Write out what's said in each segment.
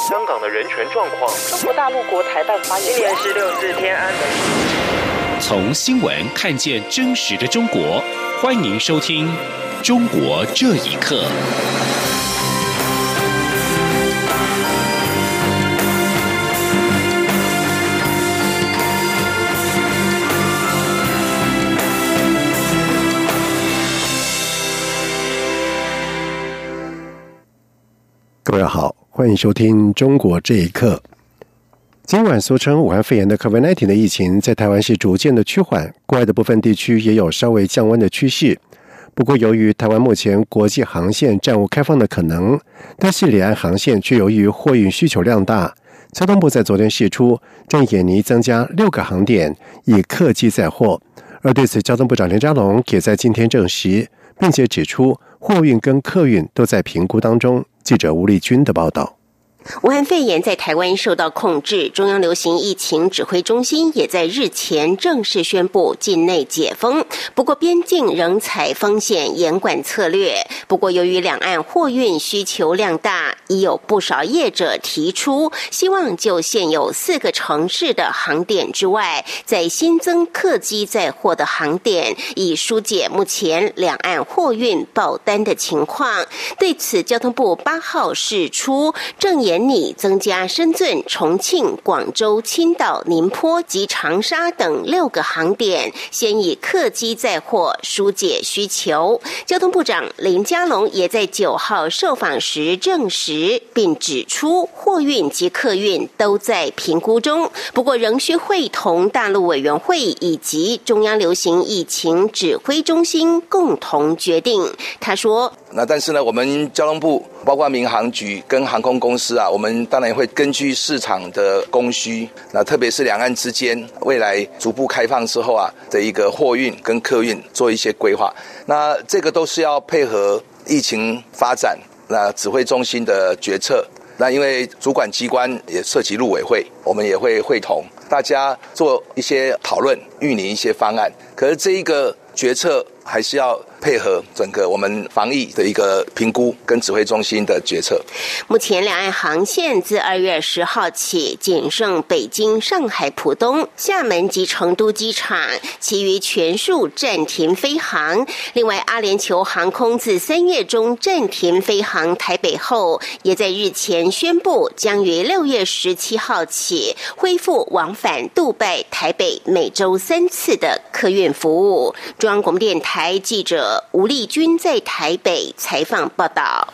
香港的人权状况。中国大陆国台办发言。今年十六日天安门。从新闻看见真实的中国，欢迎收听《中国这一刻》。各位好，欢迎收听《中国这一刻》。今晚俗称武汉肺炎的 COVID-19 的疫情在台湾是逐渐的趋缓，国外的部分地区也有稍微降温的趋势。不过，由于台湾目前国际航线暂无开放的可能，但是两岸航线却由于货运需求量大，交通部在昨天释出正研拟增加六个航点以客机载货。而对此，交通部长林佳龙也在今天证实，并且指出货运跟客运都在评估当中。记者吴丽君的报道。武汉肺炎在台湾受到控制，中央流行疫情指挥中心也在日前正式宣布境内解封。不过，边境仍采风险严管策略。不过，由于两岸货运需求量大，已有不少业者提出，希望就现有四个城市的航点之外，再新增客机载货的航点，以疏解目前两岸货运爆单的情况。对此，交通部八号释出正年。拟增加深圳、重庆、广州、青岛、宁波及长沙等六个航点，先以客机载货疏解需求。交通部长林佳龙也在九号受访时证实，并指出货运及客运都在评估中，不过仍需会同大陆委员会以及中央流行疫情指挥中心共同决定。他说：“那但是呢，我们交通部。”包括民航局跟航空公司啊，我们当然也会根据市场的供需，那特别是两岸之间未来逐步开放之后啊的一个货运跟客运做一些规划。那这个都是要配合疫情发展，那指挥中心的决策。那因为主管机关也涉及陆委会，我们也会会同大家做一些讨论，预拟一些方案。可是这一个决策还是要。配合整个我们防疫的一个评估跟指挥中心的决策。目前两岸航线自二月十号起仅剩北京、上海浦东、厦门及成都机场，其余全数暂停飞航。另外，阿联酋航空自三月中暂停飞航台北后，也在日前宣布将于六月十七号起恢复往返杜拜、台北每周三次的客运服务。中央广播电台记者。吴丽君在台北采访报道。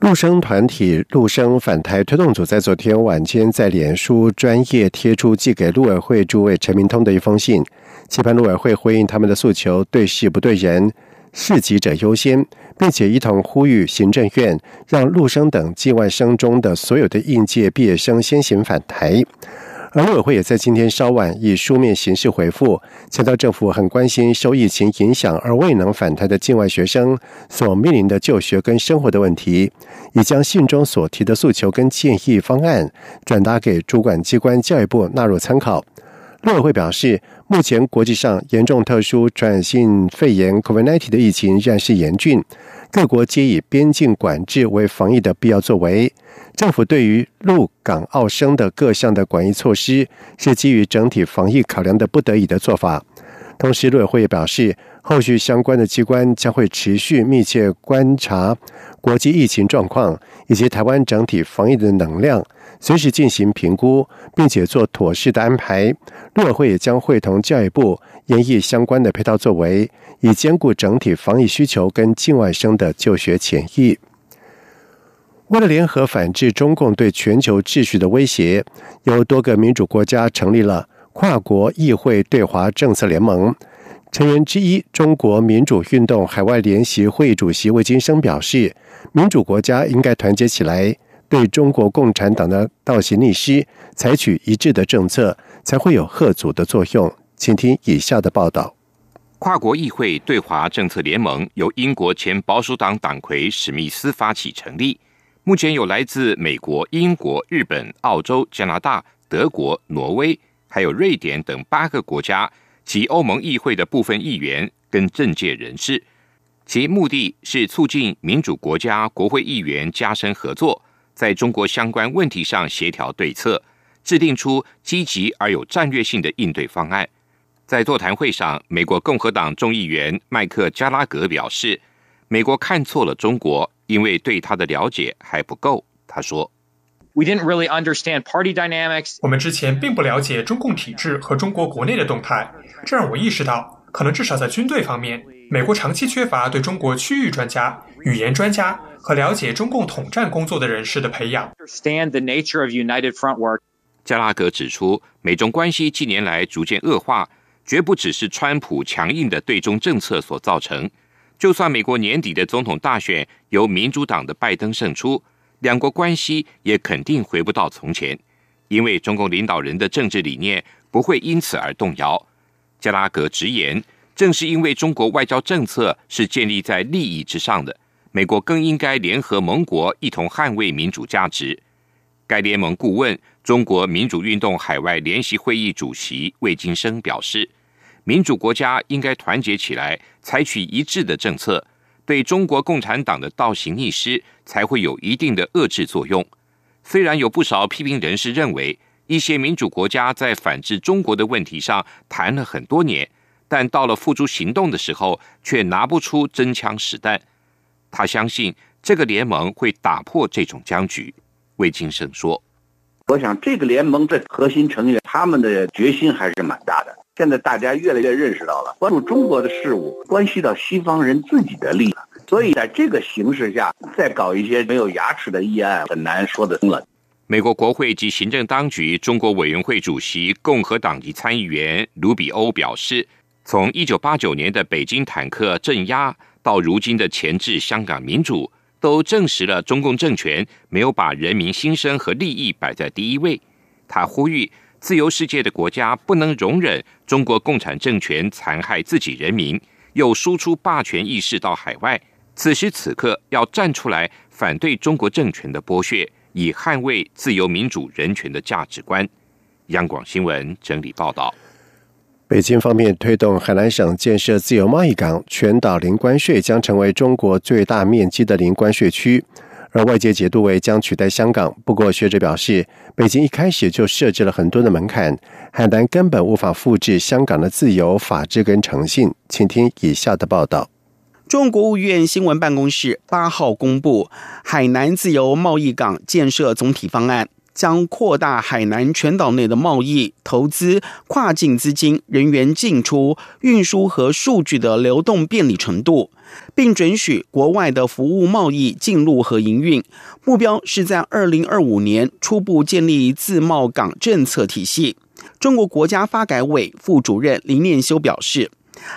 陆生团体陆生反台推动组在昨天晚间在脸书专业贴出寄给陆委会诸位陈明通的一封信，期盼陆委会回应他们的诉求，对事不对人，事己者优先，并且一同呼吁行政院让陆生等境外生中的所有的应届毕业生先行返台。而陆委会也在今天稍晚以书面形式回复，强调政府很关心受疫情影响而未能返台的境外学生所面临的就学跟生活的问题，已将信中所提的诉求跟建议方案转达给主管机关教育部纳入参考。陆委会表示，目前国际上严重特殊传染性肺炎 （COVID-19） 的疫情仍然是严峻，各国皆以边境管制为防疫的必要作为。政府对于陆港澳生的各项的管疫措施，是基于整体防疫考量的不得已的做法。同时，陆委会也表示，后续相关的机关将会持续密切观察国际疫情状况以及台湾整体防疫的能量，随时进行评估，并且做妥适的安排。陆委会也将会同教育部研议相关的配套作为，以兼顾整体防疫需求跟境外生的就学潜益。为了联合反制中共对全球秩序的威胁，有多个民主国家成立了跨国议会对华政策联盟。成员之一，中国民主运动海外联席会议主席魏金生表示，民主国家应该团结起来，对中国共产党的倒行逆施采取一致的政策，才会有贺阻的作用。请听以下的报道：跨国议会对华政策联盟由英国前保守党党魁史密斯发起成立。目前有来自美国、英国、日本、澳洲、加拿大、德国、挪威，还有瑞典等八个国家及欧盟议会的部分议员跟政界人士，其目的是促进民主国家国会议员加深合作，在中国相关问题上协调对策，制定出积极而有战略性的应对方案。在座谈会上，美国共和党众议员麦克加拉格表示，美国看错了中国，因为对他的了解还不够。他说：“We didn't really understand party dynamics。我们之前并不了解中共体制和中国国内的动态，这让我意识到，可能至少在军队方面，美国长期缺乏对中国区域专家、语言专家和了解中共统战工作的人士的培养。” Understand the nature of United Front work。加拉格指出，美中关系近年来逐渐恶化。绝不只是川普强硬的对中政策所造成。就算美国年底的总统大选由民主党的拜登胜出，两国关系也肯定回不到从前，因为中共领导人的政治理念不会因此而动摇。加拉格直言，正是因为中国外交政策是建立在利益之上的，美国更应该联合盟国一同捍卫民主价值。该联盟顾问、中国民主运动海外联席会议主席魏金生表示。民主国家应该团结起来，采取一致的政策，对中国共产党的倒行逆施才会有一定的遏制作用。虽然有不少批评人士认为，一些民主国家在反制中国的问题上谈了很多年，但到了付诸行动的时候，却拿不出真枪实弹。他相信这个联盟会打破这种僵局。魏金生说：“我想这个联盟的核心成员，他们的决心还是蛮大的。”现在大家越来越认识到了，关注中国的事物关系到西方人自己的利益，所以在这个形势下，再搞一些没有牙齿的议案，很难说得通了。美国国会及行政当局中国委员会主席、共和党籍参议员卢比欧表示，从一九八九年的北京坦克镇压到如今的钳制香港民主，都证实了中共政权没有把人民心声和利益摆在第一位。他呼吁。自由世界的国家不能容忍中国共产政权残害自己人民，又输出霸权意识到海外。此时此刻，要站出来反对中国政权的剥削，以捍卫自由民主人权的价值观。央广新闻整理报道：北京方面推动海南省建设自由贸易港，全岛零关税将成为中国最大面积的零关税区。而外界解读为将取代香港。不过学者表示，北京一开始就设置了很多的门槛，海南根本无法复制香港的自由、法治跟诚信。请听以下的报道：中国务院新闻办公室八号公布海南自由贸易港建设总体方案。将扩大海南全岛内的贸易、投资、跨境资金、人员进出、运输和数据的流动便利程度，并准许国外的服务贸易进入和营运。目标是在二零二五年初步建立自贸港政策体系。中国国家发改委副主任林念修表示，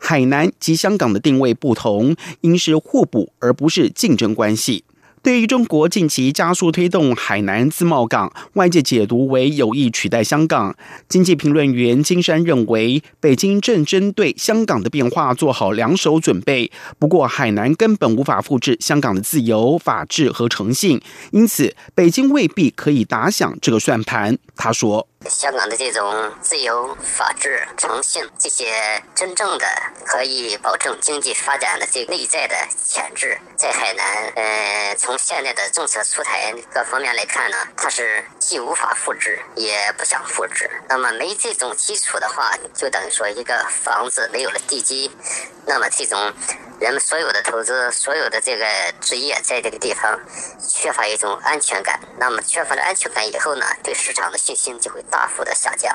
海南及香港的定位不同，应是互补而不是竞争关系。对于中国近期加速推动海南自贸港，外界解读为有意取代香港。经济评论员金山认为，北京正针对香港的变化做好两手准备。不过，海南根本无法复制香港的自由、法治和诚信，因此北京未必可以打响这个算盘。他说。香港的这种自由、法治、诚信这些真正的可以保证经济发展的这个内在的潜质，在海南，呃，从现在的政策出台各方面来看呢，它是既无法复制，也不想复制。那么没这种基础的话，就等于说一个房子没有了地基，那么这种人们所有的投资、所有的这个职业，在这个地方缺乏一种安全感。那么缺乏了安全感以后呢，对市场的信心就会大。幅的下降。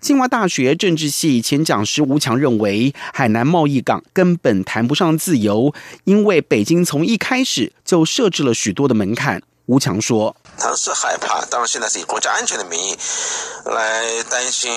清华大学政治系前讲师吴强认为，海南贸易港根本谈不上自由，因为北京从一开始就设置了许多的门槛。吴强说。他是害怕，当然现在是以国家安全的名义来担心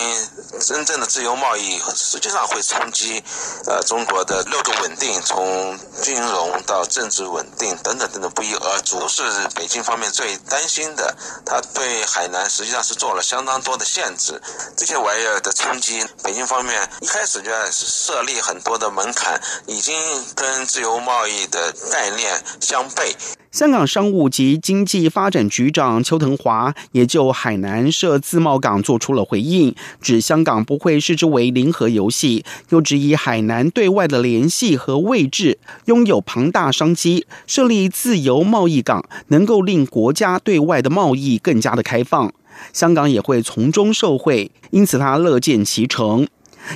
真正的自由贸易，实际上会冲击呃中国的六个稳定，从金融到政治稳定等等等等不一而足，是北京方面最担心的。他对海南实际上是做了相当多的限制，这些玩意儿的冲击，北京方面一开始就设立很多的门槛，已经跟自由贸易的概念相悖。香港商务及经济发展局长邱腾华也就海南设自贸港做出了回应，指香港不会视之为零和游戏，又指以海南对外的联系和位置，拥有庞大商机，设立自由贸易港能够令国家对外的贸易更加的开放，香港也会从中受惠，因此他乐见其成。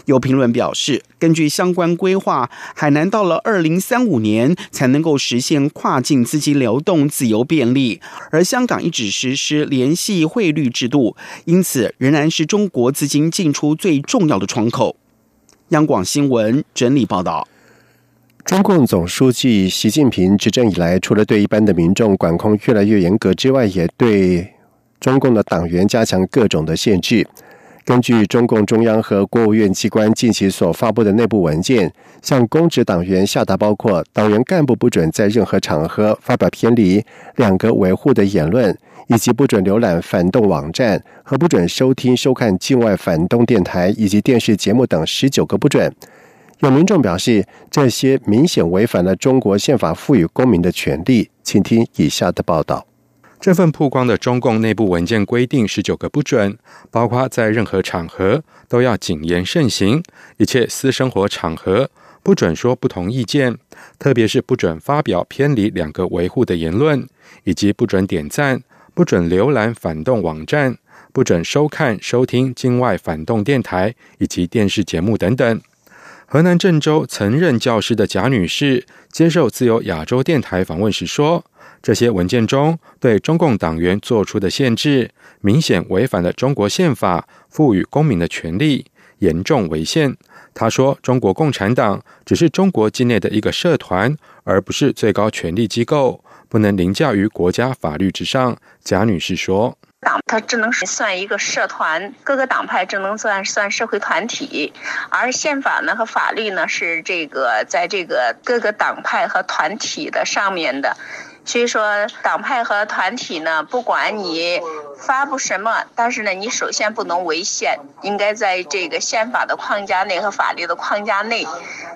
有评论表示，根据相关规划，海南到了二零三五年才能够实现跨境资金流动自由便利，而香港一直实施联系汇率制度，因此仍然是中国资金进出最重要的窗口。央广新闻整理报道：中共总书记习近平执政以来，除了对一般的民众管控越来越严格之外，也对中共的党员加强各种的限制。根据中共中央和国务院机关近期所发布的内部文件，向公职党员下达包括党员干部不准在任何场合发表偏离两个维护的言论，以及不准浏览反动网站和不准收听收看境外反动电台以及电视节目等十九个不准。有民众表示，这些明显违反了中国宪法赋予公民的权利。请听以下的报道。这份曝光的中共内部文件规定十九个不准，包括在任何场合都要谨言慎行，一切私生活场合不准说不同意见，特别是不准发表偏离两个维护的言论，以及不准点赞、不准浏览反动网站、不准收看收听境外反动电台以及电视节目等等。河南郑州曾任教师的贾女士接受自由亚洲电台访问时说。这些文件中对中共党员做出的限制，明显违反了中国宪法赋予公民的权利，严重违宪。他说：“中国共产党只是中国境内的一个社团，而不是最高权力机构，不能凌驾于国家法律之上。”贾女士说：“党它只能是算一个社团，各个党派只能算算社会团体，而宪法呢和法律呢是这个在这个各个党派和团体的上面的。”所以说，党派和团体呢，不管你发布什么，但是呢，你首先不能违宪，应该在这个宪法的框架内和法律的框架内。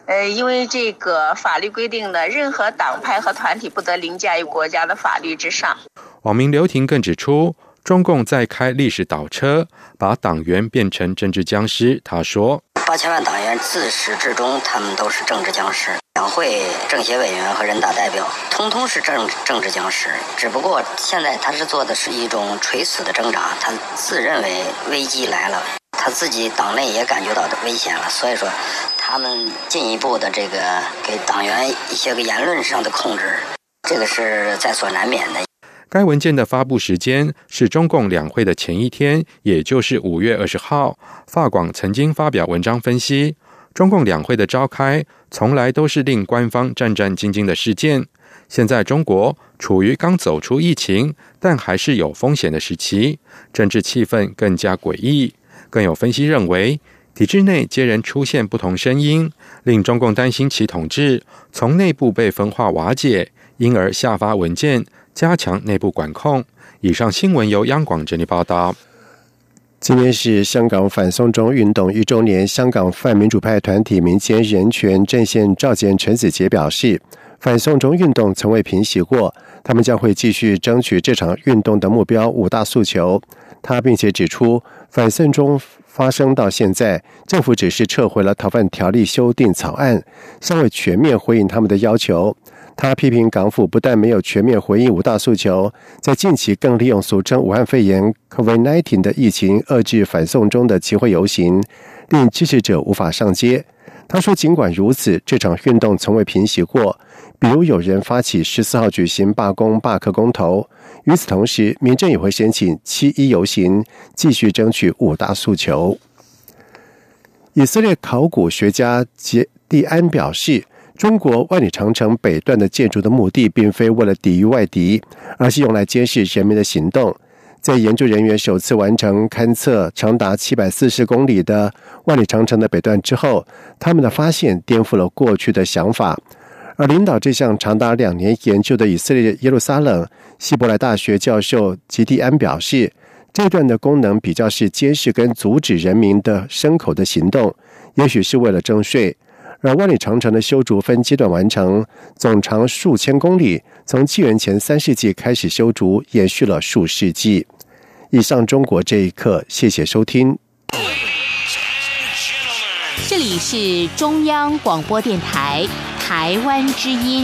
呃，因为这个法律规定的，任何党派和团体不得凌驾于国家的法律之上。网民刘婷更指出，中共在开历史倒车，把党员变成政治僵尸。他说。八千万党员自始至终，他们都是政治僵尸。两会政协委员和人大代表，通通是政政治僵尸。只不过现在他是做的是一种垂死的挣扎，他自认为危机来了，他自己党内也感觉到危险了，所以说他们进一步的这个给党员一些个言论上的控制，这个是在所难免的。该文件的发布时间是中共两会的前一天，也就是五月二十号。法广曾经发表文章分析，中共两会的召开从来都是令官方战战兢兢的事件。现在中国处于刚走出疫情，但还是有风险的时期，政治气氛更加诡异。更有分析认为，体制内接连出现不同声音，令中共担心其统治从内部被分化瓦解，因而下发文件。加强内部管控。以上新闻由央广整理报道。今天是香港反送中运动一周年，香港泛民主派团体民间人权阵线召集陈子杰表示，反送中运动从未平息过，他们将会继续争取这场运动的目标五大诉求。他并且指出，反送中发生到现在，政府只是撤回了逃犯条例修订草案，尚未全面回应他们的要求。他批评港府不但没有全面回应五大诉求，在近期更利用俗称武汉肺炎 （COVID-19） 的疫情遏制反送中的集会游行，令支持者无法上街。他说：“尽管如此，这场运动从未平息过。比如有人发起十四号举行罢工、罢课公投，与此同时，民政也会申请七一游行，继续争取五大诉求。”以色列考古学家杰蒂安表示。中国万里长城北段的建筑的目的，并非为了抵御外敌，而是用来监视人民的行动。在研究人员首次完成勘测长达七百四十公里的万里长城的北段之后，他们的发现颠覆了过去的想法。而领导这项长达两年研究的以色列耶路撒冷希伯来大学教授吉蒂安表示，这段的功能比较是监视跟阻止人民的牲口的行动，也许是为了征税。而万里长城的修筑分阶段完成，总长数千公里，从纪元前三世纪开始修筑，延续了数世纪。以上中国这一刻，谢谢收听。这里是中央广播电台台湾之音。